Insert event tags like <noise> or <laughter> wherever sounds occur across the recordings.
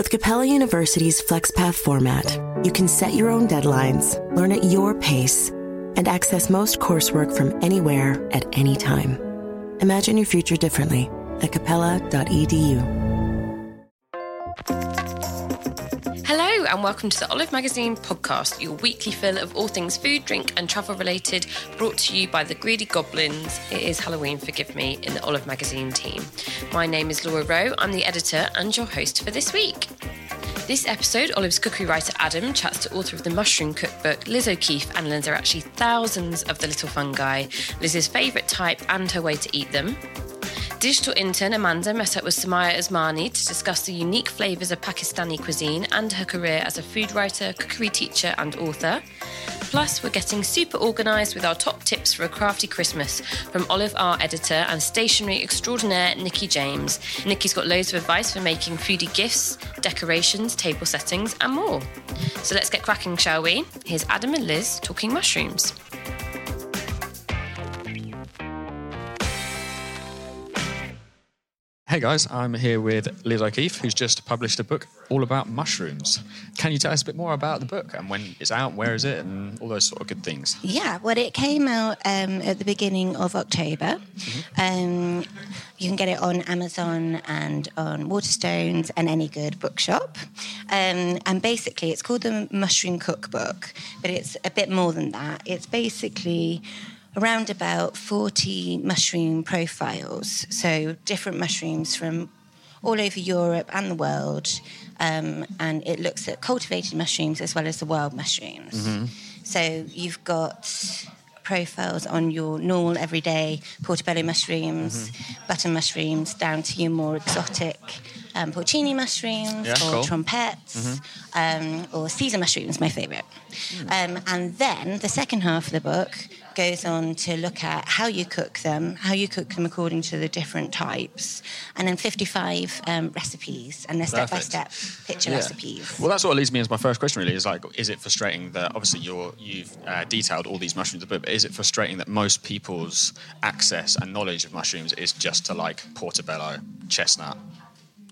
With Capella University's FlexPath format, you can set your own deadlines, learn at your pace, and access most coursework from anywhere at any time. Imagine your future differently at capella.edu. And welcome to the Olive Magazine podcast, your weekly fill of all things food, drink, and travel related, brought to you by the Greedy Goblins. It is Halloween, forgive me, in the Olive Magazine team. My name is Laura Rowe, I'm the editor and your host for this week. This episode, Olive's cookery writer Adam chats to author of the Mushroom Cookbook, Liz O'Keefe, and learns are actually thousands of the little fungi, Liz's favourite type, and her way to eat them. Digital intern Amanda met up with Sumayya Usmani to discuss the unique flavours of Pakistani cuisine and her career as a food writer, cookery teacher, and author. Plus, we're getting super organised with our top tips for a crafty Christmas from Olive Art editor and stationery extraordinaire Nicki James. Nicki's got loads of advice for making foodie gifts, decorations, table settings, and more. So let's get cracking, shall we? Here's Adam and Liz talking mushrooms. Hey guys, I'm here with Liz O'Keefe, who's just published a book all about mushrooms. Can you tell us a bit more about the book and when it's out, where is it, and all those sort of good things? Yeah, well, it came out um, at the beginning of October. Mm-hmm. Um, you can get it on Amazon and on Waterstones and any good bookshop. Um, and basically, it's called the Mushroom Cookbook, but it's a bit more than that. It's basically around about 40 mushroom profiles, so different mushrooms from all over Europe and the world. Um, and it looks at cultivated mushrooms as well as the wild mushrooms. Mm-hmm. So you've got profiles on your normal everyday portobello mushrooms, mm-hmm. button mushrooms, down to your more exotic um, porcini mushrooms yeah, or cool. trompettes mm-hmm. um, or Caesar mushrooms, my favourite. Mm. Um, and then the second half of the book goes on to look at how you cook them, how you cook them according to the different types, and then 55 um, recipes and they're step by step picture yeah. recipes. Well, that's what leads me as my first question. Really, is like, is it frustrating that obviously you're you've uh, detailed all these mushrooms, a bit, but is it frustrating that most people's access and knowledge of mushrooms is just to like portobello, chestnut?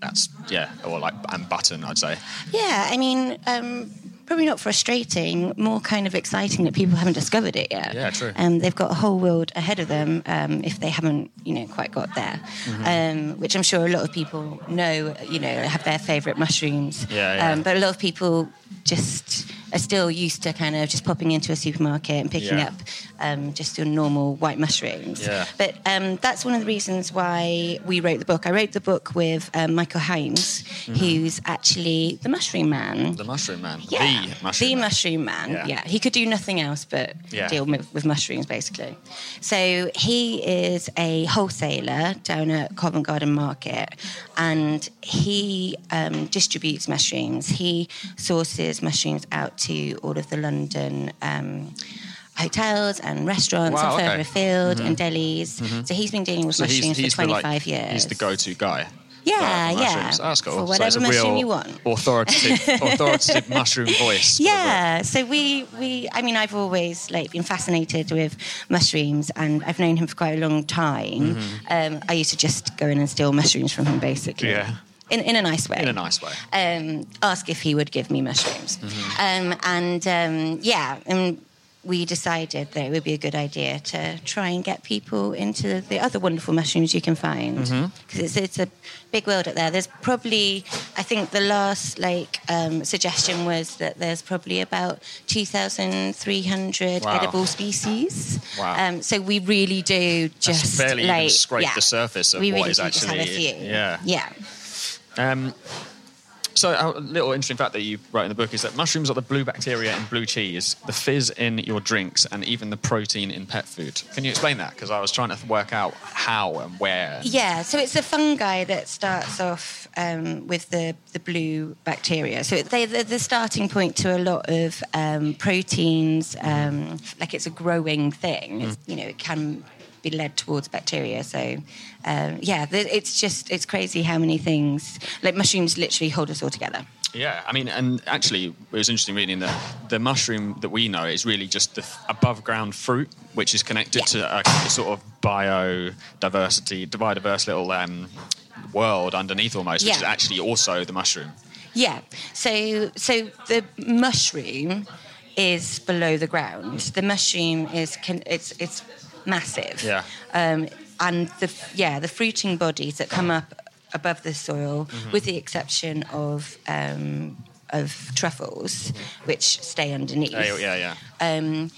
That's yeah, or like and button, I'd say. Yeah, I mean. Um, probably not frustrating, more kind of exciting that people haven't discovered it yet. Yeah, true. Um, they've got a whole world ahead of them um, if they haven't, you know, quite got there. Mm-hmm. Um, which I'm sure a lot of people know, you know, have their favourite mushrooms. Yeah, yeah. Um, but a lot of people just are still used to kind of just popping into a supermarket and picking Yeah. up um, just your normal white mushrooms. Yeah. But um, that's one of the reasons why we wrote the book. I wrote the book with um, Michael Hyams, who's actually the mushroom man. Mm-hmm. The mushroom man, Yeah, the mushroom, the man. mushroom man. Yeah. Yeah. he could do nothing else but deal with, with mushrooms, basically. So he is a wholesaler down at Covent Garden Market, and he um, distributes mushrooms. He sources mushrooms out to all of the London. Um, Hotels and restaurants Wow, and further okay. afield and delis. So he's been dealing with So mushrooms he's for the, 25 like, years. He's the go-to guy. Yeah, for yeah. mushrooms. That's cool. For whatever a mushroom you want. Authoritative, <laughs> authoritative mushroom voice. for the. Yeah, so we, we, I mean, I've always like been fascinated with mushrooms, and I've known him for quite a long time. Um, I used to just go in and steal mushrooms from him, basically. Mm-hmm. Yeah. In, in a nice way. In a nice way. Um, ask if he would give me mushrooms. Mm-hmm. Um, and um, yeah, and we decided that it would be a good idea to try and get people into the other wonderful mushrooms you can find because Mm-hmm. it's, it's a big world out there. There's probably, I think the last like um, suggestion was that there's probably about 2,300 Wow. edible species. Wow. Um, so we really do That's just barely even like scrape yeah, the surface of we what really is just have a actually- few. yeah. Yeah. Um, so a little interesting fact that you wrote in the book is that mushrooms are the blue bacteria in blue cheese, the fizz in your drinks, and even the protein in pet food. Can you explain that? Because I was trying to work out how and where. Yeah, so it's a fungi that starts off um, with the, the blue bacteria. So they, they're the starting point to a lot of um, proteins, um, like it's a growing thing. It's, you know, it can be led towards bacteria. So, um, yeah, it's just, it's crazy how many things, like mushrooms literally hold us all together. Yeah, I mean, and actually, it was interesting reading that the mushroom that we know is really just the above ground fruit, which is connected Yeah. to a sort of biodiversity, biodiverse little um, world underneath almost, which Yeah. is actually also the mushroom. Yeah. So so the mushroom is below the ground. The mushroom is can, it's it's massive. Yeah. Um, and the yeah the fruiting bodies that come up above the soil, Mm-hmm. with the exception of um, of truffles, which stay underneath. Mm-hmm. Yeah, yeah, yeah. Um,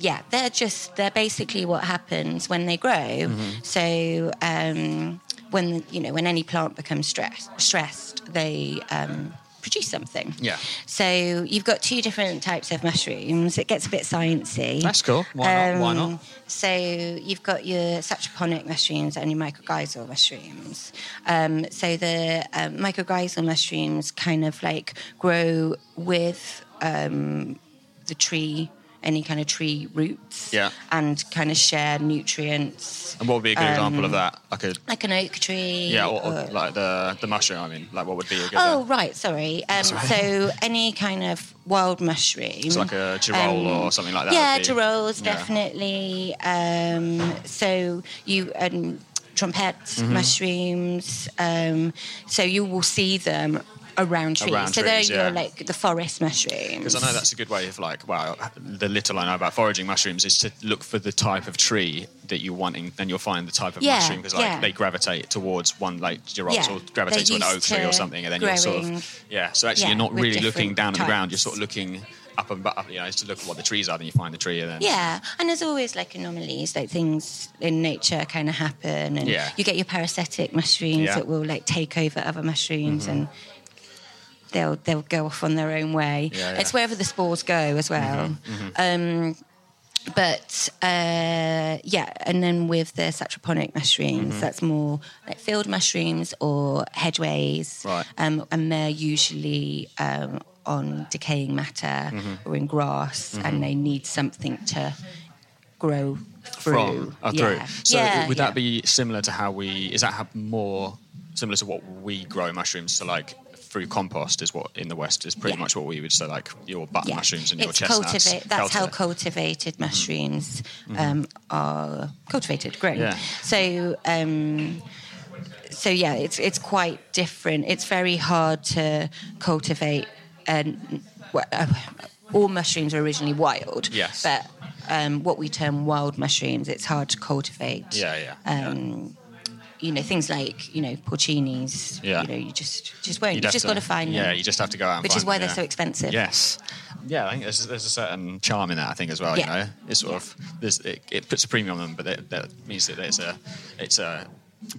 yeah, they're just they're basically what happens when they grow. Mm-hmm. So um, when you know when any plant becomes stressed, stressed, they um, produce something. Yeah. So you've got two different types of mushrooms. It gets a bit sciencey. That's cool. Why not? Why not? Um, So you've got your saxoponic mushrooms and your mycorrhizal mushrooms. Um, so the um, mycorrhizal mushrooms kind of like grow with um, the tree, any kind of tree roots, Yeah. and kind of share nutrients, And what would be a good example of that? Like a like an oak tree. yeah, or, or like the the mushroom. I mean, like what would be a good? Oh uh, right, sorry. Um, Sorry. So any kind of wild mushroom, it's like a girolle or something like that. Um, yeah, girolles yeah. definitely. Um, so you um, trumpet Mm-hmm. mushrooms. Um, so you will see them around trees. Around so trees, they're yeah. your like the forest mushrooms. Because I know that's a good way of like, well, the little I know about foraging mushrooms is to look for the type of tree that you're wanting, then you'll find the type of Yeah, mushroom because like yeah. they gravitate towards one like Yeah, or gravitate to an oak tree or something, and then you're sort of yeah. So actually, you're not really looking down at the ground. You're sort of looking up and up, you know, to look at what the trees are. Then you find the tree, and then Yeah, and there's always like anomalies, like things in nature kind of happen, and Yeah. you get your parasitic mushrooms Yeah. Mm-hmm. that will like take over other mushrooms and. They'll they'll go off on their own way. Yeah, yeah. It's wherever the spores go as well. Um, but uh, yeah, and then with the saxoponic mushrooms, Mm-hmm. that's more like field mushrooms or hedgeways, Right. um, and they're usually um, on decaying matter Mm-hmm. or in grass, and they need something to grow through. from uh, through. Yeah. So Yeah, would yeah. that be similar to how we? Is that have more similar to what we grow mushrooms? So like through compost is what in the West is pretty Yeah. much what we would say like your button Yeah. mushrooms and your it's chestnuts. cultivate- That's how cultivated mushrooms um, are cultivated, grown. Yeah. So, um, so yeah, it's it's quite different. It's very hard to cultivate. And well, uh, all mushrooms are originally wild. Yes. But um, what we term wild mushrooms, it's hard to cultivate. Yeah, yeah, yeah. Um, You know things like you know porcinis. Yeah. You know you just just won't. You have just got to find Yeah, them. Yeah, you just have to go out and Which is why them, they're yeah. so expensive. Yes. Yeah, I think there's, there's a certain charm in that. I think as well. Yeah. You know, it's sort of there's, it, it puts a premium on them, but that, that means that it's a it's a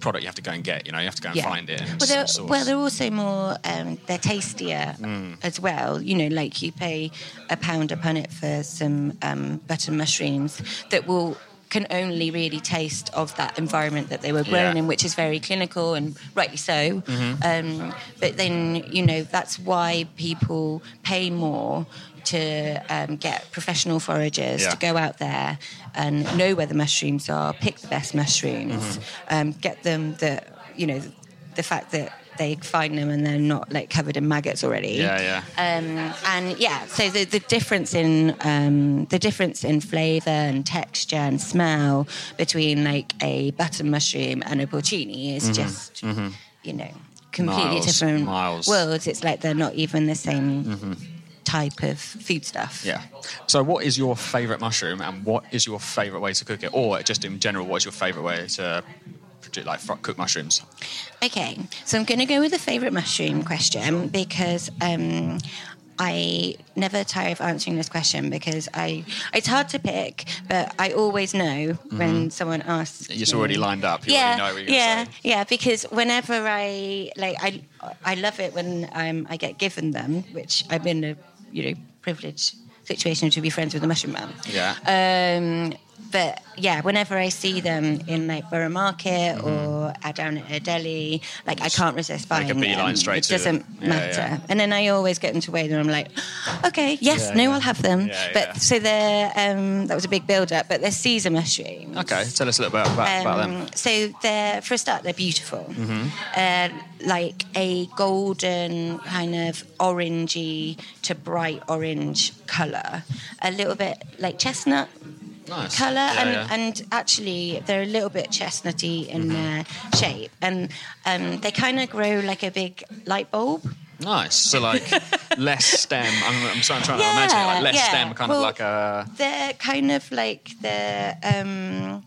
product you have to go and get. You know, you have to go and find it. And well, they're, well, they're also more, um, they're tastier Mm. as well. You know, like you pay a pound a punnet for some um, button mushrooms that will can only really taste of that environment that they were grown Yeah. Mm-hmm. in, which is very clinical and rightly so. Um, but then, you know, that's why people pay more to um, get professional foragers Yeah. to go out there and know where the mushrooms are, pick the best mushrooms, Mm-hmm. um, get them the, you know, the fact that they find them and they're not like covered in maggots already. Yeah, yeah. Um, and yeah, so the, the difference in um, the difference in flavour and texture and smell between like a button mushroom and a porcini is just you know completely Mm-hmm. Miles, different miles. worlds. It's like they're not even the same type of food stuff. Yeah. So, what is your favourite mushroom, and what is your favourite way to cook it, or just in general, what is your favourite way to like fr- cook mushrooms? Okay, so I'm going to go with the favourite mushroom question because um, I never tire of answering this question because I it's hard to pick, but I always know when someone asks. Mm-hmm. It's already lined up. You yeah, already know what you're yeah, say. yeah. Because whenever I like, I I love it when um, I get given them, which I'm in a you know privileged situation to be friends with a mushroom man. Yeah. Um, but yeah, whenever I see them in like Borough Market or uh, down at a deli, like I can't resist buying a beeline them. straight It doesn't. Yeah, matter. yeah. And then I always get them to weigh them. I'm like, okay, yes, Yeah, no. I'll have them. But so they're um, that was a big build up. But they're Caesar mushrooms. Okay, tell us a little bit about, about them. Um, so they're for a start, they're beautiful. Mm-hmm. Uh, like a golden kind of orangey to bright orange color, a little bit like chestnut Nice. color, Yeah, and, yeah. and actually they're a little bit chestnutty in Mm-hmm. their shape, and um, they kind of grow like a big light bulb. Nice. So like <laughs> less stem. I'm, I'm, sorry, I'm trying to imagine it, like less yeah. stem, kind Well, of like a. They're kind of like the. Um,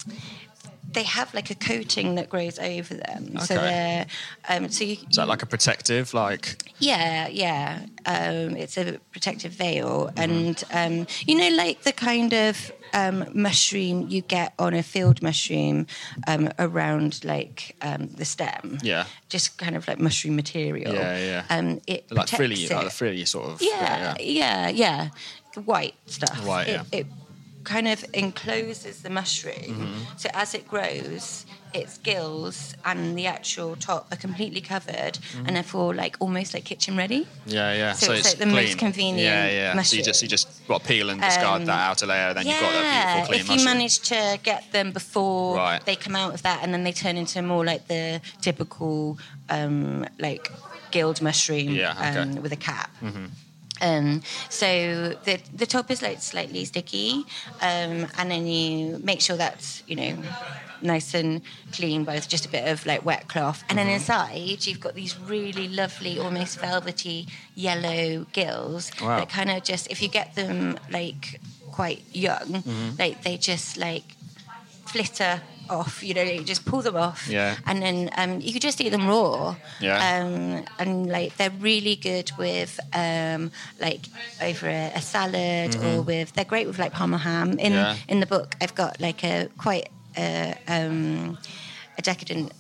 they have like a coating that grows over them, so they're um, so you, Is that like a protective? Like yeah, yeah. Um, it's a protective veil, Mm-hmm. and um, you know, like the kind of um, mushroom you get on a field mushroom um, around like um, the stem. Yeah. just kind of like mushroom material. Yeah, yeah. Um, it like frilly, it. like the frilly sort of. Yeah, yeah, yeah. White stuff. White, it, yeah. It kind of encloses the mushroom. Mm-hmm. So as it grows, its gills and the actual top are completely covered Mm-hmm. and therefore like almost like kitchen ready. Yeah, yeah. So it's like the most clean. convenient Yeah, yeah. So you just you just got peel and discard Um, that outer layer, then yeah, you've got that beautiful clean if mushroom. you manage to get them before Right. they come out of that, and then they turn into more like the typical um, like gilled mushroom Yeah, okay. Mm-hmm. um, with a cap. Um, so the the top is like slightly sticky, um, and then you make sure that's you know nice and clean with just a bit of like wet cloth, and then Mm-hmm. inside you've got these really lovely, almost velvety yellow gills Wow. that kind of just if you get them like quite young, Mm-hmm. like they just like flitter off. You know, you just pull them off, Yeah. and then um, you could just eat them raw. Yeah. Um, and like they're really good with um, like over a, a salad or with they're great with like parma ham. In Mm-hmm. Yeah. in the book, I've got like a quite a, um, a decadent.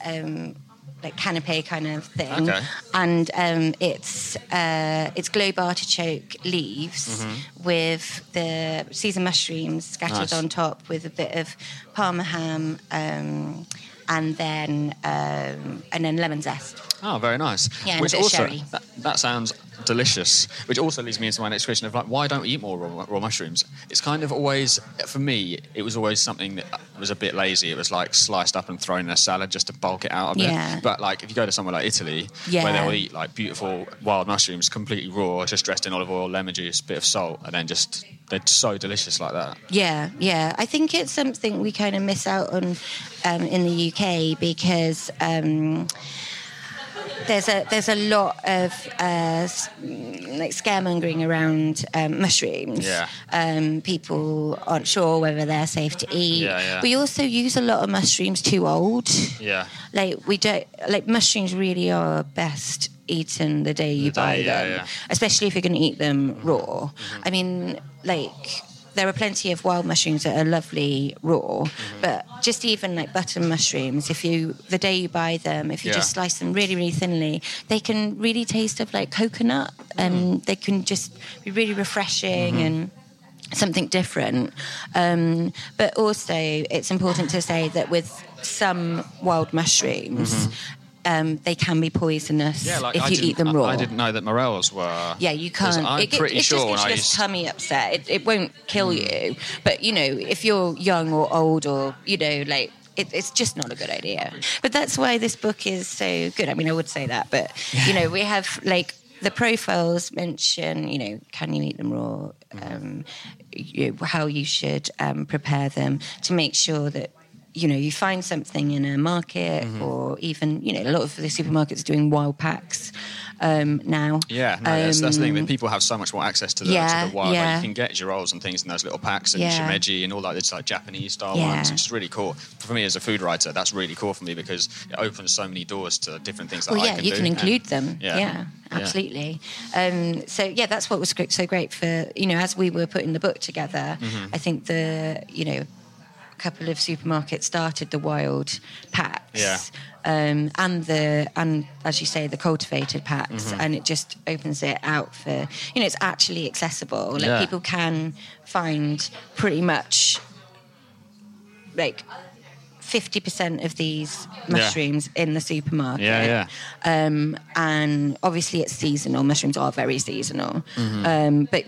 Like canapé kind of thing, Okay. and um, it's uh, it's globe artichoke leaves with the Caesar mushrooms scattered Mm-hmm. Nice. on top with a bit of parma ham, um, and then um, and then lemon zest. Oh, very nice. Yeah, which also sherry. that, that sounds delicious. Which also leads me into my next question of like, why don't we eat more raw, raw mushrooms? It's kind of always for me. It was always something that was a bit lazy. It was like sliced up and thrown in a salad just to bulk it out a bit. Yeah. But like if you go to somewhere like Italy, Yeah. where they'll eat like beautiful wild mushrooms, completely raw, just dressed in olive oil, lemon juice, bit of salt, and then just they're so delicious like that. Yeah, yeah. I think it's something we kind of miss out on um, in the UK because um, there's a there's a lot of uh, like scaremongering around um, mushrooms. Yeah. Um, people aren't sure whether they're safe to eat. Yeah, yeah. We also use a lot of mushrooms too old. Yeah. Like we don't like mushrooms really are best eaten the day you The buy day, yeah, them, yeah. especially if you're going to eat them raw. Mm-hmm. I mean, like there are plenty of wild mushrooms that are lovely raw, Mm-hmm. but just even like button mushrooms, if you the day you buy them, if you Yeah. just slice them really really thinly, they can really taste of like coconut, and Mm. they can just be really refreshing Mm-hmm. and something different. Um, but also, it's important to say that with some wild mushrooms, um, they can be poisonous. Yeah, like if I you eat them raw. I didn't know that morels were. Yeah, you can't. I'm it, pretty it sure just gives I you a tummy upset. It, it won't kill you, but you know, if you're young or old, or you know, like. It, it's just not a good idea. But that's why this book is so good. I mean, I would say that, but you know, we have like the profiles mention, you know, can you eat them raw? Um, you, how you should um, prepare them to make sure that you know you find something in a market or even you know a lot of the supermarkets are doing wild packs um, now. Yeah, no, that's, that's the thing. Um, That people have so much more access to the, yeah, to the wild. Like you can get girolles and things in those little packs and Yeah. shimeji and all that. It's like Japanese style Yeah. ones, which is really cool. For me as a food writer, that's really cool for me because it opens so many doors to different things that Well, I yeah, can you do. can include And- them. Yeah. Yeah, Yeah. absolutely. Um, so yeah, that's what was so great for you know as we were putting the book together. Mm-hmm. I think the you know couple of supermarkets started the wild packs. Yeah. Um, and the and as you say the cultivated packs Mm-hmm. and it just opens it out for you know it's actually accessible like Yeah. people can find pretty much like 50% of these mushrooms in the supermarket Yeah, yeah. um, and obviously it's seasonal. Mushrooms are very seasonal, Mm-hmm. um, but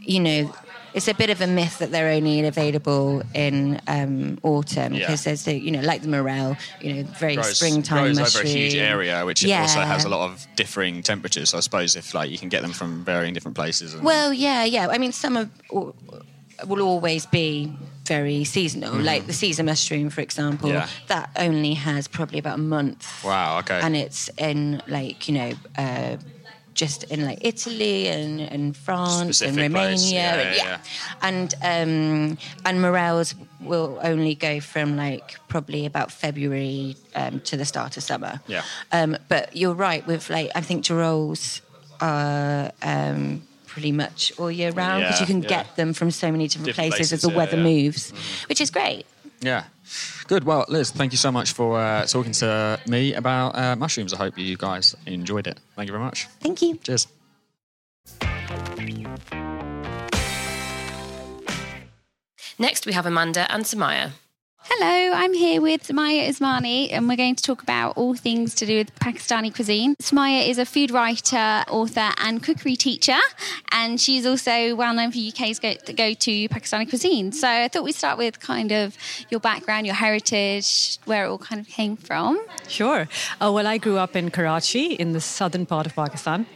you know. It's a bit of a myth that they're only available in um, autumn Yeah. because there's the, you know, like the morel, you know, very Grows, springtime grows mushroom. over a huge area, which Yeah. also has a lot of differing temperatures. So I suppose if like you can get them from varying different places. And, Well, yeah, yeah. I mean, some of, will always be very seasonal. Like the Caesar mushroom, for example. Yeah. that only has probably about a month. wow. Okay. and it's in like you know uh, just in like Italy and, and France Specific and Romania. Yeah, and, yeah, And um, and morels will only go from like probably about February um, to the start of summer. Yeah. Um, but you're right with like I think Girolles are um, pretty much all year round because Yeah, you can yeah. get them from so many different, Different places, as the weather moves, which is great. Yeah. Good. Well, Liz, thank you so much for uh, talking to me about uh, mushrooms. I hope you guys enjoyed it. Thank you very much. Thank you. Cheers. Next, we have Amanda and Sumayya. Hello, I'm here with Sumayya Usmani, and we're going to talk about all things to do with Pakistani cuisine. Sumayya is a food writer, author, and cookery teacher, and she's also well known for UK's go, go to Pakistani cuisine. So I thought we'd start with kind of your background, your heritage, where it all kind of came from. Sure. Uh, well, I grew up in Karachi in the southern part of Pakistan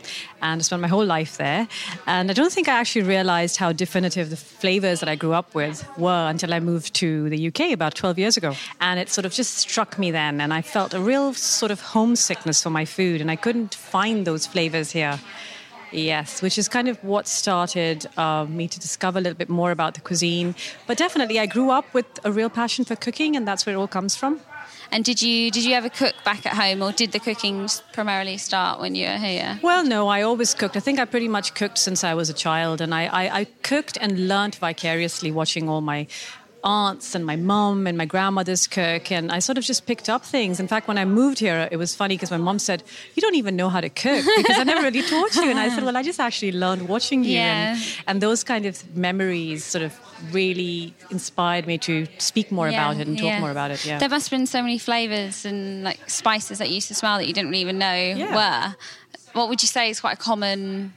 and I spent my whole life there. And I don't think I actually realized how definitive the flavors that I grew up with were until I moved to the UK about 12 years ago. And it sort of just struck me then. And I felt a real sort of homesickness for my food. And I couldn't find those flavors here. Yes, which is kind of what started uh, me to discover a little bit more about the cuisine. But definitely, I grew up with a real passion for cooking, and that's where it all comes from. And did you did you ever cook back at home, or did the cooking primarily start when you were here? Well, no, I always cooked. I think I pretty much cooked since I was a child, and I, I, I cooked and learned vicariously watching all my aunts and my mum and my grandmothers cook and I sort of just picked up things. In fact, when I moved here, it was funny because my mum said, "You don't even know how to cook because I never really taught you." And I said, "Well, I just actually learned watching you." Yeah. And, and those kind of memories sort of really inspired me to speak more Yeah, about it and talk yeah. more about it. Yeah. There must have been so many flavors and like spices that you used to smell that you didn't even know were. What would you say is quite a common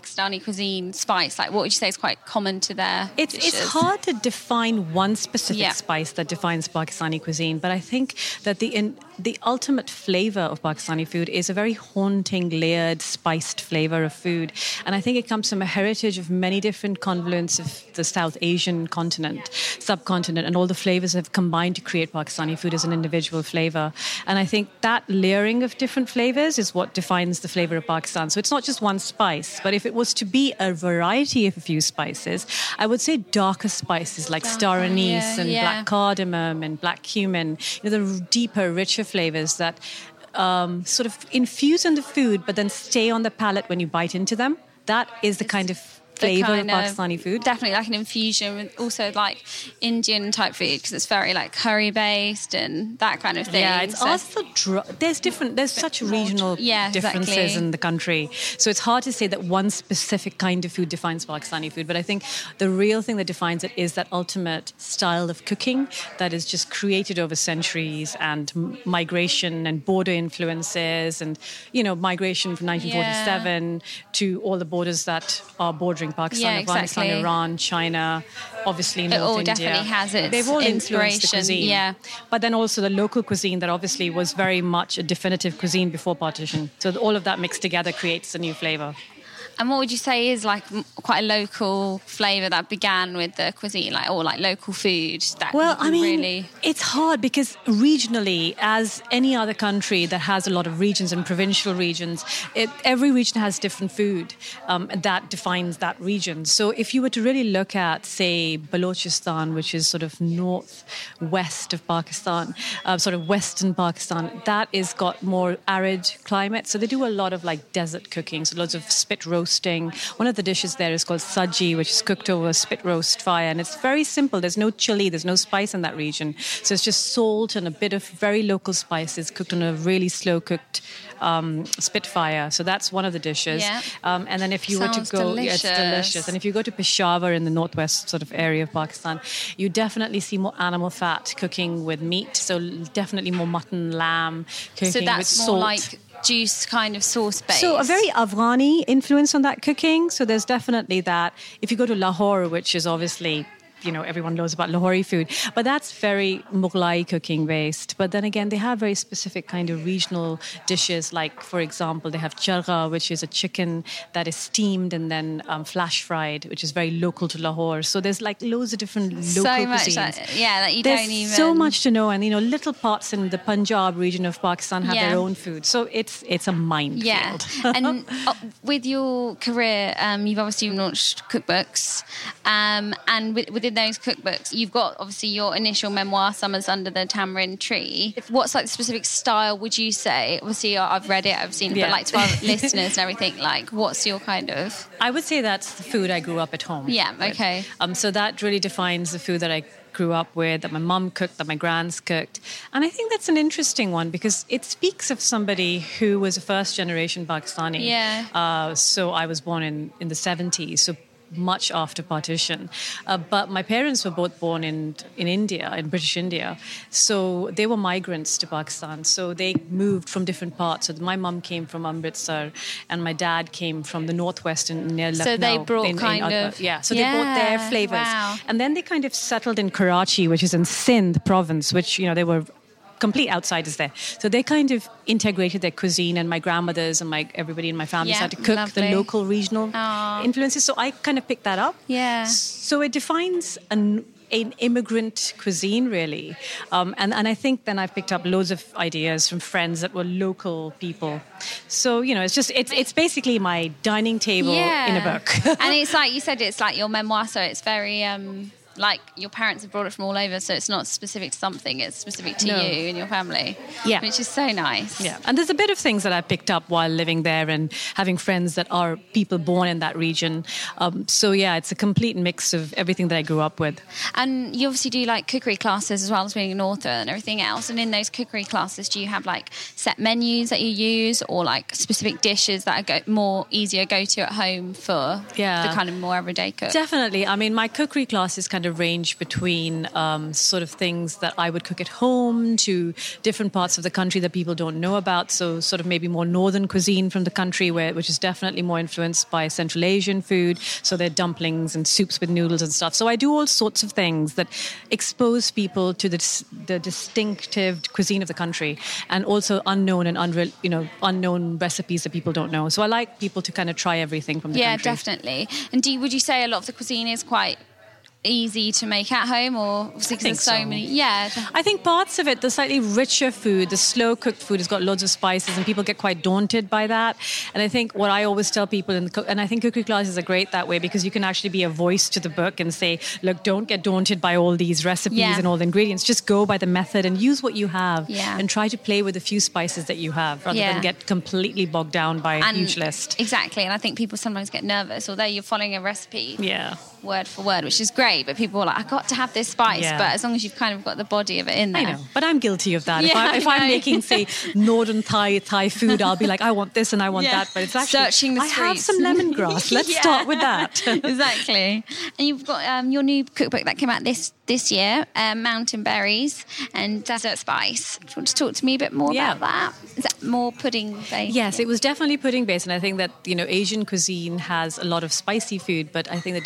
Pakistani cuisine spice? Like, what would you say is quite common to their It's, dishes? it's hard to define one specific Yeah. spice that defines Pakistani cuisine, but I think that the in, the ultimate flavor of Pakistani food is a very haunting, layered, spiced flavor of food, and I think it comes from a heritage of many different convolutes of the South Asian continent, subcontinent, and all the flavors have combined to create Pakistani food as an individual flavor. And I think that layering of different flavors is what defines the flavor of Pakistan. So it's not just one spice, but if it was to be a variety of a few spices, I would say darker spices like star anise yeah, and yeah. black cardamom and black cumin, you know, the deeper, richer flavors that um, sort of infuse in the food, but then stay on the palate when you bite into them. That is the kind of flavor of Pakistani food. Definitely like an infusion with also like Indian type food because it's very like curry based and that kind of thing. Yeah, it's So- also dry. There's different. There's such regional Yeah, differences exactly. in the country, so it's hard to say that one specific kind of food defines Pakistani food. But I think the real thing that defines it is that ultimate style of cooking that is just created over centuries and m- migration and border influences, and you know, migration from 1947 to all the borders that are bordering Pakistan, Yeah, Afghanistan, exactly. Iran, China, obviously North all India. definitely has its They've all influenced the cuisine. yeah. But then also the local cuisine that obviously was very much a definitive cuisine before partition. So all of that mixed together creates a new flavor. And what would you say is like quite a local flavour that began with the cuisine, like or like local food that Well, I mean, really it's hard because regionally, as any other country that has a lot of regions and provincial regions, it, every region has different food um, that defines that region. So if you were to really look at, say, Balochistan, which is sort of northwest of Pakistan, uh, sort of western Pakistan, that is got more arid climate. So they do a lot of like desert cooking, so lots of spit roasting. One of the dishes there is called saji, which is cooked over a spit roast fire, and it's very simple. There's no chili, there's no spice in that region, so it's just salt and a bit of very local spices cooked on a really slow cooked um, spit fire. So that's one of the dishes. Yeah. Um, and then if you Sounds were to go, yeah, it's delicious. delicious. And if you go to Peshawar in the northwest sort of area of Pakistan, you definitely see more animal fat cooking with meat. So definitely more mutton, lamb cooking so with that's salt. more like juice kind of sauce base. So a very Afghani influence on that cooking. So there's definitely that. If you go to Lahore, which is obviously you know everyone knows about Lahori food, but that's very Mughlai cooking based. But then again, they have very specific kind of regional dishes. Like for example, they have charga, which is a chicken that is steamed and then um, flash fried, which is very local to Lahore. So there's like loads of different local so much cuisines. that, yeah, that you There's don't even. so much to know, and you know, little parts in the Punjab region of Pakistan have Yeah. their own food. So it's it's a minefield. Yeah, and uh, with your career, um, you've obviously launched cookbooks, um, and with, within those cookbooks, you've got obviously your initial memoir, "Summers Under the Tamarind Tree." If- What's like the specific style would you say? Obviously, I've read it, I've seen it, Yeah. but like to our <laughs> listeners and everything, like what's your kind of? I would say that's the food I grew up at home. Yeah, with. okay. Um, so that really defines the food that I grew up with, that my mum cooked, that my grands cooked. And I think that's an interesting one because it speaks of somebody who was a first generation Pakistani. Yeah. Uh, so I was born in, in the 70s. So much after partition. Uh, but my parents were both born in in India, in British India. So they were migrants to Pakistan. So they moved from different parts. So my mum came from Amritsar and my dad came from the northwest in near So they brought in- in kind Akbar. of- Yeah, so they brought their flavors. wow. And then they kind of settled in Karachi, which is in Sindh province, which, you know, they were complete outsiders there. So they kind of integrated their cuisine and my grandmothers and my everybody in my family Yeah, started to cook lovely. the local regional Aw. influences. So I kind of picked that up. Yeah. So it defines an an immigrant cuisine, really. Um, and, and I think then I've picked up loads of ideas from friends that were local people. So, you know, it's just, it's, it's basically my dining table in a book. <laughs> and it's like you said, it's like your memoir, so it's very um, like your parents have brought it from all over, so it's not specific to something; it's specific to No. you and your family. Yeah. which is so nice. Yeah, and there's a bit of things that I picked up while living there and having friends that are people born in that region. Um, so yeah, it's a complete mix of everything that I grew up with. And you obviously do like cookery classes as well as being an author and everything else. And in those cookery classes, do you have like set menus that you use, or like specific dishes that are go- more easier go to at home for Yeah. the kind of more everyday cook? Definitely. I mean, my cookery classes kind of range between um, sort of things that I would cook at home to different parts of the country that people don't know about. So, sort of maybe more northern cuisine from the country, where which is definitely more influenced by Central Asian food. So, they're dumplings and soups with noodles and stuff. So, I do all sorts of things that expose people to the, the distinctive cuisine of the country, and also unknown and unreal, you know, unknown recipes that people don't know. So, I like people to kind of try everything from the yeah, country. Yeah, definitely. And do you, would you say a lot of the cuisine is quite easy to make at home, or obviously 'cause think there's so, so. many? Yeah, I think parts of it, the slightly richer food, the slow cooked food, has got loads of spices, and people get quite daunted by that. And I think what I always tell people, in the cook, and I think cookery classes are great that way because you can actually be a voice to the book and say, look, don't get daunted by all these recipes Yeah. and all the ingredients. Just go by the method and use what you have, Yeah. and try to play with a few spices that you have, rather Yeah. than get completely bogged down by a and huge list. Exactly, and I think people sometimes get nervous, although you're following a recipe Yeah. Word for word, which is great. But people are like, I got to have this spice. Yeah. But as long as you've kind of got the body of it in there, I know, but I'm guilty of that. if, Yeah, I, if I I'm making, say, <laughs> northern Thai Thai food, I'll be like, I want this and I want Yeah. that. But it's actually Searching the I have some lemongrass. <laughs> Let's start with that. <laughs> exactly. And you've got um, your new cookbook that came out this this year, um, Mountain Berries and Desert Spice. Do you want to talk to me a bit more Yeah. about that? Is that more pudding based? Yes, it was definitely pudding based, and I think that you know Asian cuisine has a lot of spicy food, but I think the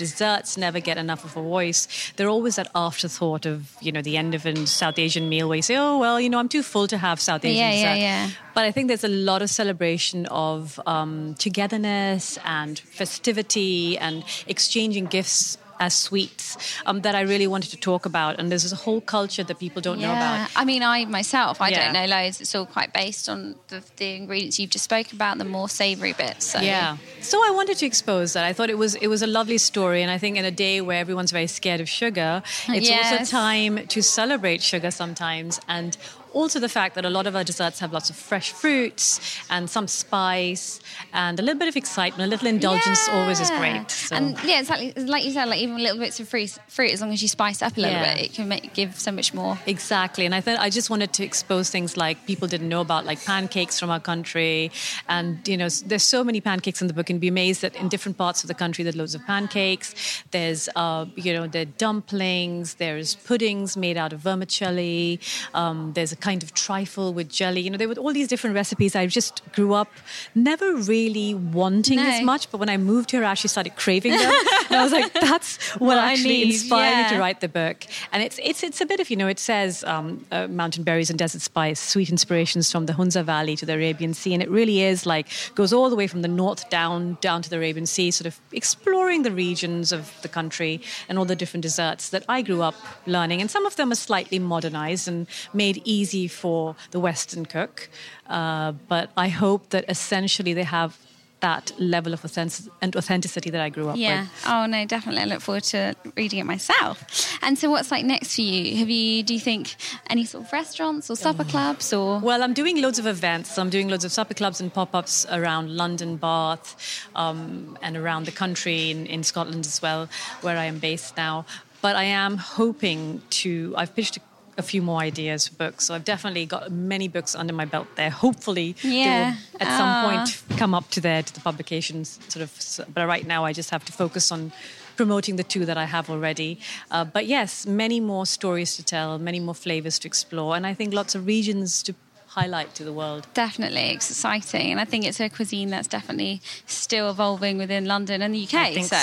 desserts never get enough of a voice. They're always that afterthought of you know the end of a South Asian meal where you say, "Oh well, you know I'm too full to have South Asian Yeah, yeah, yeah. But I think there's a lot of celebration of um, togetherness and festivity and exchanging gifts as sweets um, that I really wanted to talk about. And there's a whole culture that people don't know Yeah, about. I mean, I myself, I Yeah. don't know loads. It's all quite based on the, the ingredients you've just spoken about, the more savoury bits. So. Yeah. So I wanted to expose that. I thought it was it was a lovely story, and I think in a day where everyone's very scared of sugar, it's Yes. also time to celebrate sugar sometimes, and also the fact that a lot of our desserts have lots of fresh fruits and some spice and a little bit of excitement, a little indulgence always is great. So. And yeah, exactly. like, like you said, like even little bits of fruit, fruit, as long as you spice it up a little Yeah. bit, it can make give so much more. Exactly, and I thought I just wanted to expose things like people didn't know about, like pancakes from our country, and you know, there's so many pancakes in the book, and be amazed that in different parts of the country there's loads of pancakes. There's, uh, you know, there are dumplings. There's puddings made out of vermicelli. Um, there's a kind of trifle with jelly. You know, there were all these different recipes. I just grew up never really wanting No. as much, but when I moved here, I actually started craving them. <laughs> and I was like, that's what, What I actually need, inspired me to write the book. And it's it's it's a bit of you know, it says um, uh, mountain berries and desert spice, sweet inspirations from the Hunza Valley to the Arabian Sea, and it really is like goes all the way from the north down down to the Arabian Sea, sort of exploring the regions of the country and all the different desserts that I grew up learning. And some of them are slightly modernized and made easy for the Western cook. Uh, but I hope that essentially they have that level of authenticity that I grew up Yeah. with. Yeah. Oh no, definitely. I look forward to reading it myself. And so, what's like next for you? Have you? Do you think any sort of restaurants or supper clubs or? Well, I'm doing loads of events. I'm doing loads of supper clubs and pop ups around London, Bath, um, and around the country in, in Scotland as well, where I am based now. But I am hoping to, I've pitched a, a few more ideas for books. So I've definitely got many books under my belt there. Hopefully, Yeah. they will at some point come up to there to the publications sort of. But right now, I just have to focus on promoting the two that I have already. Uh, but yes, many more stories to tell, many more flavors to explore, and I think lots of regions to highlight to the world. Definitely, it's exciting, and I think it's a cuisine that's definitely still evolving within London and the UK. I think so.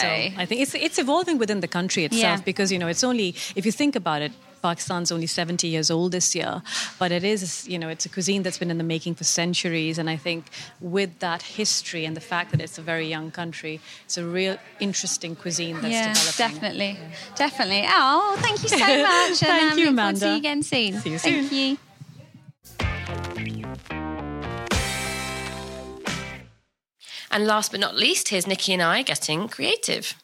I think it's it's evolving within the country itself Yeah. because you know it's only if you think about it. Pakistan's only 70 years old this year, but it is, you know, it's a cuisine that's been in the making for centuries. And I think with that history and the fact that it's a very young country, it's a real interesting cuisine that's developed. yeah, developing. definitely, definitely. Oh, thank you so <laughs> much. Thank and, um, you, look to Amanda. See you again soon. See you soon. Thank soon. you. And last but not least, here's Nicki and I getting creative.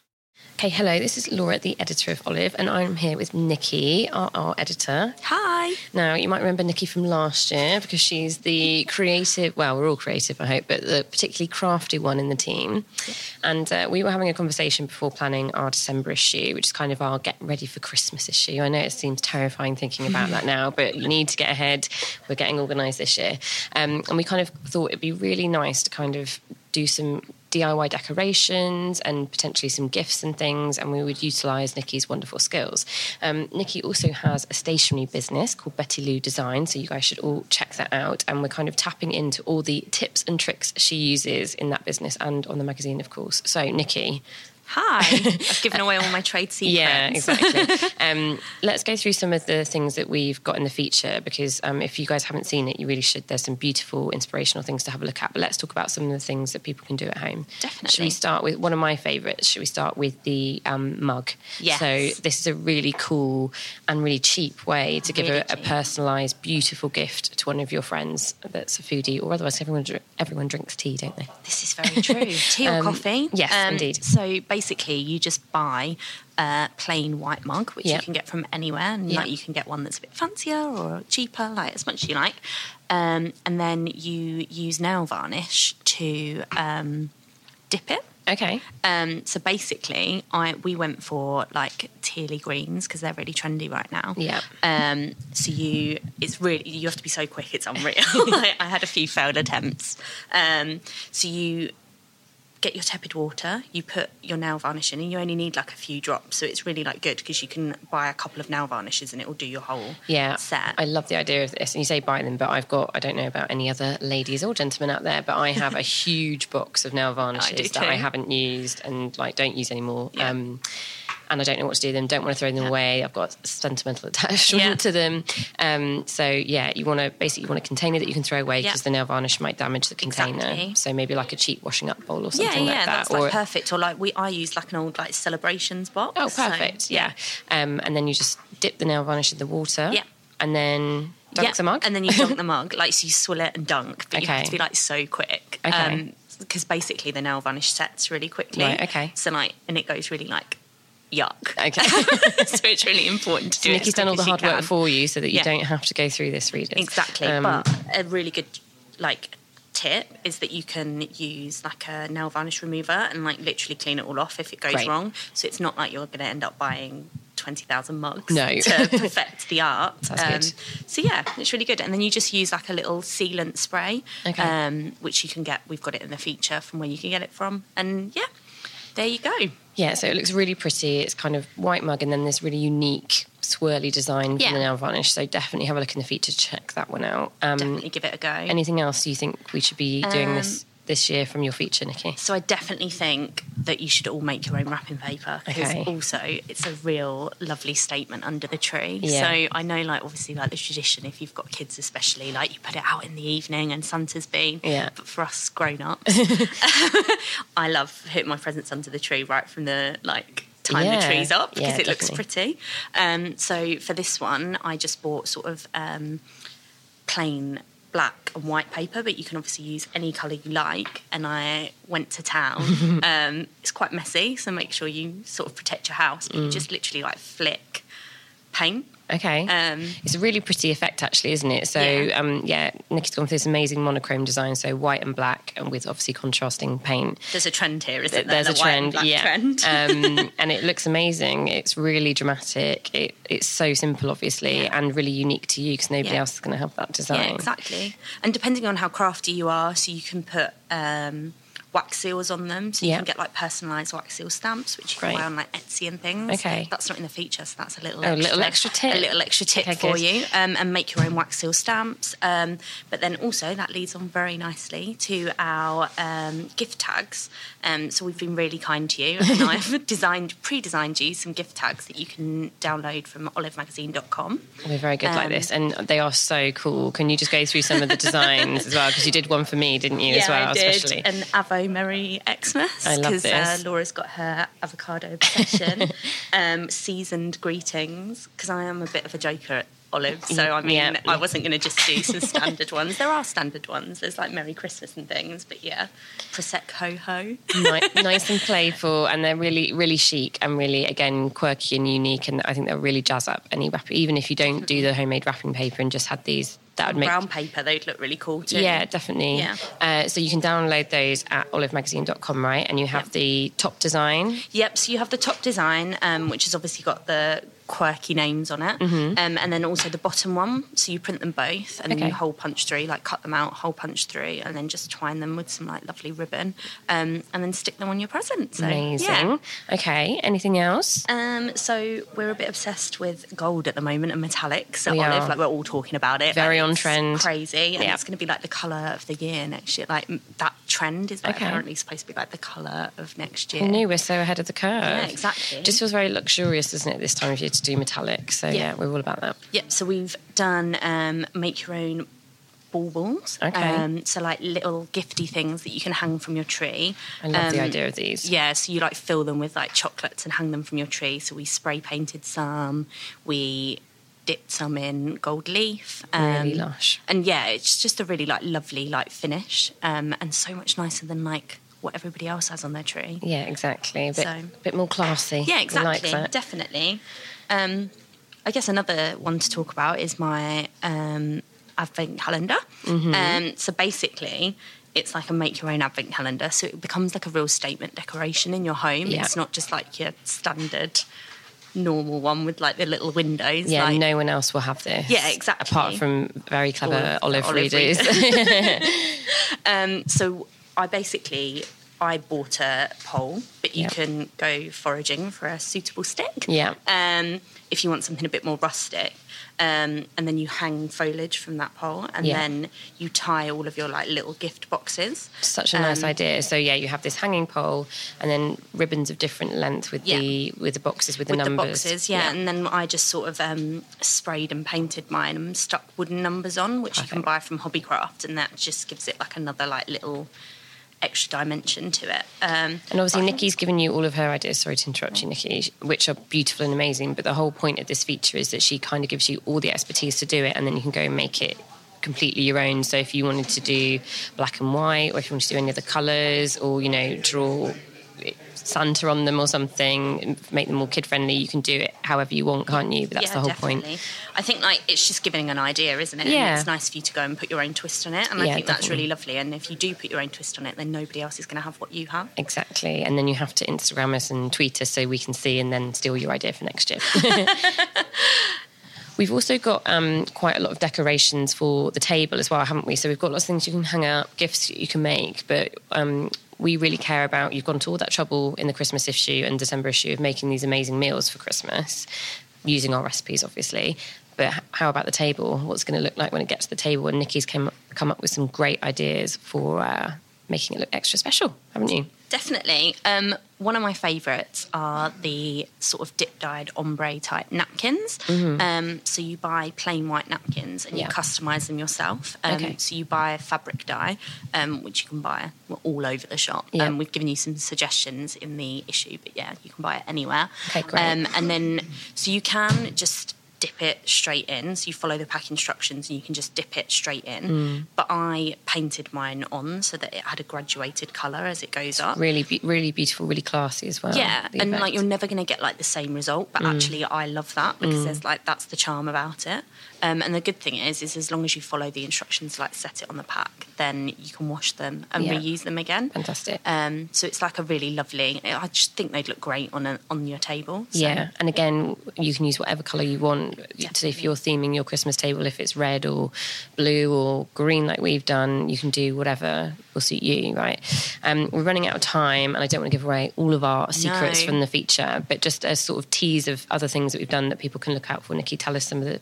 Okay, hello, this is Laura, the editor of Olive, and I'm here with Nicki, our, our editor. Hi. Now, you might remember Nicki from last year because she's the creative, well, we're all creative, I hope, but the particularly crafty one in the team. And uh, we were having a conversation before planning our December issue, which is kind of our get ready for Christmas issue. I know it seems terrifying thinking about that now, but you need to get ahead. We're getting organised this year. Um, and we kind of thought it'd be really nice to kind of do some DIY decorations and potentially some gifts and things, and we would utilise Nicki's wonderful skills. Um, Nicki also has a stationery business called Betty Lou Design, so you guys should all check that out. And we're kind of tapping into all the tips and tricks she uses in that business and on the magazine, of course. So, Nicki, Hi. <laughs> I've given away all my trade secrets. yeah, <laughs> exactly. um, let's go through some of the things that we've got in the feature because um, if you guys haven't seen it, you really should. There's some beautiful, inspirational things to have a look at. But let's talk about some of the things that people can do at home. Definitely. Should we start with one of my favourites? Should we start with the um, mug? Yes. So this is a really cool and really cheap way to give Really a, a personalised, beautiful gift to one of your friends that's a foodie, or otherwise everyone everyone drinks tea, don't they? This is very true. Tea or Um, coffee? Um, yes, indeed. So basically, you just buy a plain white mug, which Yeah. you can get from anywhere, and Yeah. like you can get one that's a bit fancier or cheaper, like as much as you like. Um, and then you use nail varnish to um, dip it. Okay. Um, so basically, I we went for like tealy greens because they're really trendy right now. Yeah. Um, so you, it's really you have to be so quick. It's unreal. <laughs> <laughs> I, I had a few failed attempts. Um, so you get your tepid water. You put your nail varnish in, and you only need like a few drops. So it's really like good because you can buy a couple of nail varnishes, and it will do your whole Yeah, set. I love the idea of this. And you say buy them, but I've got, I don't know about any other ladies or gentlemen out there, but I have a <laughs> huge box of nail varnishes do that I haven't used and like don't use anymore. Yeah. Um, and I don't know what to do with them, don't want to throw them away. I've got sentimental <laughs> attachment Yeah. to them. Um, so, yeah, you want to basically you want a container that you can throw away Yeah. because the nail varnish might damage the container. Exactly. So, maybe like a cheap washing up bowl or something yeah, like that. that's or like perfect. Or like we, I use like an old like celebrations box. Oh, So, perfect. yeah. Um, and then you just dip the nail varnish in the water. Yeah. And then dunk yeah, the mug. and then you dunk the <laughs> mug, like so you swill it and dunk, but you have Okay. to be like so quick, Okay. because basically the nail varnish sets really quickly. Right, okay. So like, and it goes really like yuck. Okay. <laughs> so it's really important to do it. Nicki's done all the hard work for you so that you Yeah. don't have to go through this reading. Exactly, Um, but a really good like tip is that you can use like a nail varnish remover and like literally clean it all off if it goes wrong. So it's not like you're going to end up buying. 20,000 mugs No. to <laughs> perfect the art. Good. So, yeah, it's really good. And then you just use like a little sealant spray, Okay. um, which you can get. We've got it in the feature from where you can get it from. And yeah, there you go. Yeah, so it looks really pretty. It's kind of white mug and then this really unique swirly design Yeah. from the nail varnish. So definitely have a look in the feature, to check that one out. Um, Definitely give it a go. anything else you think we should be doing Um, this year from your feature, Nicki? So I definitely think that you should all make your own wrapping paper because Okay. also it's a real lovely statement under the tree. Yeah. So I know, like obviously, like the tradition, if you've got kids, especially, like you put it out in the evening and Santa's been. Yeah. But for us grown ups, <laughs> <laughs> I love putting my presents under the tree right from the like time Yeah. the tree's up because Yeah, it looks pretty. Um, so for this one, I just bought sort of. Um, plain black and white paper, but you can obviously use any colour you like. And I went to town. <laughs> um, it's quite messy, so make sure you sort of protect your house. But you just literally like flick paint. Okay. Um, it's a really pretty effect, actually, isn't it? So, Yeah. um, yeah, Nicki's gone for this amazing monochrome design, so white and black, and with obviously contrasting paint. there's a trend here, isn't there? There's a The and trend, yeah, trend. <laughs> um, <laughs> and it looks amazing. It's really dramatic. It, it's so simple, obviously, Yeah. and really unique to you because nobody Yeah. else is going to have that design. Yeah, exactly. And depending on how crafty you are, so you can put um, wax seals on them. So you Yeah. can get like personalised wax seal stamps, which you can Great. buy on like Etsy and things. Okay. That's not in the feature, so that's a little Oh, a little extra tip. A little extra tip Okay, for good. you. Um, and make your own wax seal stamps. Um, but then also that leads on very nicely to our um, gift tags. Um, so we've been really kind to you, <laughs> and I've designed, pre-designed you some gift tags that you can download from olivemagazine.com. We're very good like Um, this, and they are so cool. Can you just go through some of the designs as well? Because you did one for me, didn't you? as well, I did. especially. An Avo Merry Xmas. I love uh. Laura's got her avocado obsession. <laughs> um, seasoned greetings, because I am a bit of a joker at Olive. So, I mean, Yeah. I wasn't going to just do some standard ones. There are standard ones. There's like Merry Christmas and things, but yeah, Prosecco ho. nice, <laughs> nice and playful, and they're really, really chic and really, again, quirky and unique. And I think they'll really jazz up any wrapper. Even if you don't do the homemade wrapping paper and just had these, that would make Brown paper, they'd look really cool too. Yeah, definitely. Yeah. Uh, so you can download those at olivemagazine.com, right? And you have Yep. the top design. Yep. So you have the top design, um, which has obviously got the quirky names on it, um, and then also the bottom one. So you print them both, and then you hole punch through, like cut them out, hole punch through, and then just twine them with some like lovely ribbon, um, and then stick them on your present. So, Amazing. yeah. Okay. Anything else? Um, so we're a bit obsessed with gold at the moment and metallics at We Olive. are. Like we're all talking about it. Very like, on trend. Crazy, and Yeah. it's going to be like the color of the year next year. Like that trend is Okay. apparently supposed to be like the color of next year. Who knew we're so ahead of the curve? Yeah, exactly. Just feels very luxurious, doesn't it, this time of year to do metallic? So, yeah, Yeah. we're all about that. Yep. So we've done um, make your own baubles. Okay. Um, so like little gifty things that you can hang from your tree. I love the Um, idea of these. Yeah, so you like fill them with like chocolates and hang them from your tree. So we spray painted some. We dipped some in gold leaf. Really lush. And yeah, it's just a really like lovely like finish, um, and so much nicer than like what everybody else has on their tree. Yeah, exactly. A bit, So- bit more classy. Yeah, exactly. Like. Definitely. Um, I guess another one to talk about is my um, advent calendar. Mm-hmm. Um, so basically, it's like a make your own advent calendar. So it becomes like a real statement decoration in your home. Yeah. It's not just like your standard normal one with like the little windows. Yeah, like, no one else will have this. Yeah, exactly. Apart from very clever olive, olive readers. <laughs> <laughs> Um, so I basically I bought a pole, but you Yeah. can go foraging for a suitable stick. Yeah. Um, if you want something a bit more rustic. Um, and then you hang foliage from that pole, and Yeah. then you tie all of your like little gift boxes. Such a nice Um, idea. So yeah, you have this hanging pole and then ribbons of different length with Yeah. the with the boxes with the with the numbers. boxes, yeah. And then I just sort of um, sprayed and painted mine and stuck wooden numbers on, which you can buy from Hobbycraft, and that just gives it like another like little extra dimension to it. Um, And obviously, Nicki's given you all of her ideas. Sorry to interrupt you, Nicki, which are beautiful and amazing. But the whole point of this feature is that she kind of gives you all the expertise to do it, and then you can go and make it completely your own. So if you wanted to do black and white, or if you wanted to do any other colours, or you know, draw Santa on them or something, make them more kid friendly, you can do it however you want, can't you? But that's yeah, the whole definitely. point. I think like it's just giving an idea, isn't it? Yeah. And it's nice for you to go and put your own twist on it, and I Yeah, think that's really lovely. And if you do put your own twist on it, then nobody else is going to have what you have. Exactly. And then you have to Instagram us and tweet us so we can see and then steal your idea for next year. <laughs> We've also got um, quite a lot of decorations for the table as well, haven't we? So we've got lots of things you can hang up, gifts you can make, but um, we really care about. You've gone to all that trouble in the Christmas issue and December issue of making these amazing meals for Christmas, using our recipes, obviously. But how about the table? What's going to look like when it gets to the table? And Nicki's came come up with some great ideas for uh, making it look extra special, haven't you? Definitely. Um, one of my favourites are the sort of dip dyed ombre type napkins. Um, so you buy plain white napkins and Yeah. you customise them yourself. Um, Okay. So you buy a fabric dye, um, which you can buy all over the shop. Yeah. Um, we've given you some suggestions in the issue, but yeah, you can buy it anywhere. Okay, great. Um, and then, so you can just dip it straight in. So you follow the pack instructions and you can just dip it straight in. Mm. But I painted mine on so that it had a graduated colour as it goes up. Really, be- really beautiful, really classy as well. Yeah, and effect. like you're never going to get like the same result, but actually I love that because there's like that's the charm about it. Um, and the good thing is, is as long as you follow the instructions, like set it on the pack, then you can wash them and Yeah. reuse them again. Fantastic. Um, so it's like a really lovely. I just think they'd look great on a, on your table. So. Yeah, and again, you can use whatever color you want. So if you're theming your Christmas table, if it's red or blue or green, like we've done, you can do whatever will suit you, right? Um, we're running out of time, and I don't want to give away all of our secrets No. from the feature, but just a sort of tease of other things that we've done that people can look out for. Nicki, tell us some of the.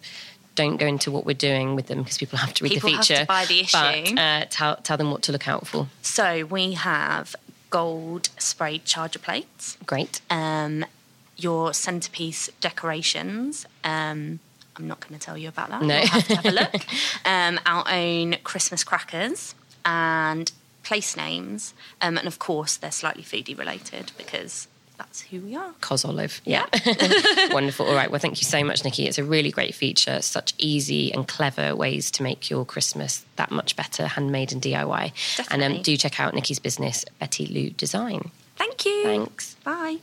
Don't go into what we're doing with them because people have to read People the have to feature. buy the issue. But uh, tell tell them what to look out for. So we have gold sprayed charger plates. Great. Um, your centerpiece decorations. Um, I'm not going to tell you about that. No. You'll have to have a look. <laughs> um, our own Christmas crackers and place names, um, and of course they're slightly foodie related because that's who we are. Cos Olive. Yeah. <laughs> <laughs> Wonderful. All right. Well, thank you so much, Nicki. It's a really great feature. Such easy and clever ways to make your Christmas that much better, handmade and DIY. Definitely. And um, do check out Nicki's business, Betty Lou Design. Thank you. Thanks. Bye.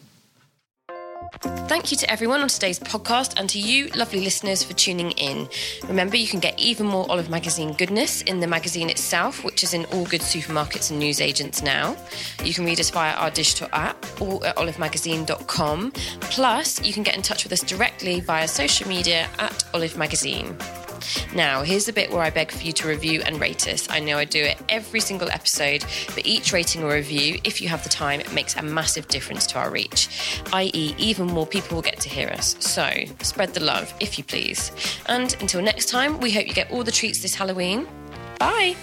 Thank you to everyone on today's podcast and to you, lovely listeners, for tuning in. Remember, you can get even more Olive Magazine goodness in the magazine itself, which is in all good supermarkets and newsagents now. You can read us via our digital app or at olivemagazine.com. Plus, you can get in touch with us directly via social media at Olive Magazine. Now, here's the bit where I beg for you to review and rate us. I know I do it every single episode, but each rating or review, if you have the time, makes a massive difference to our reach, i.e., even more people will get to hear us. So, spread the love, if you please. And until next time, we hope you get all the treats this Halloween. Bye.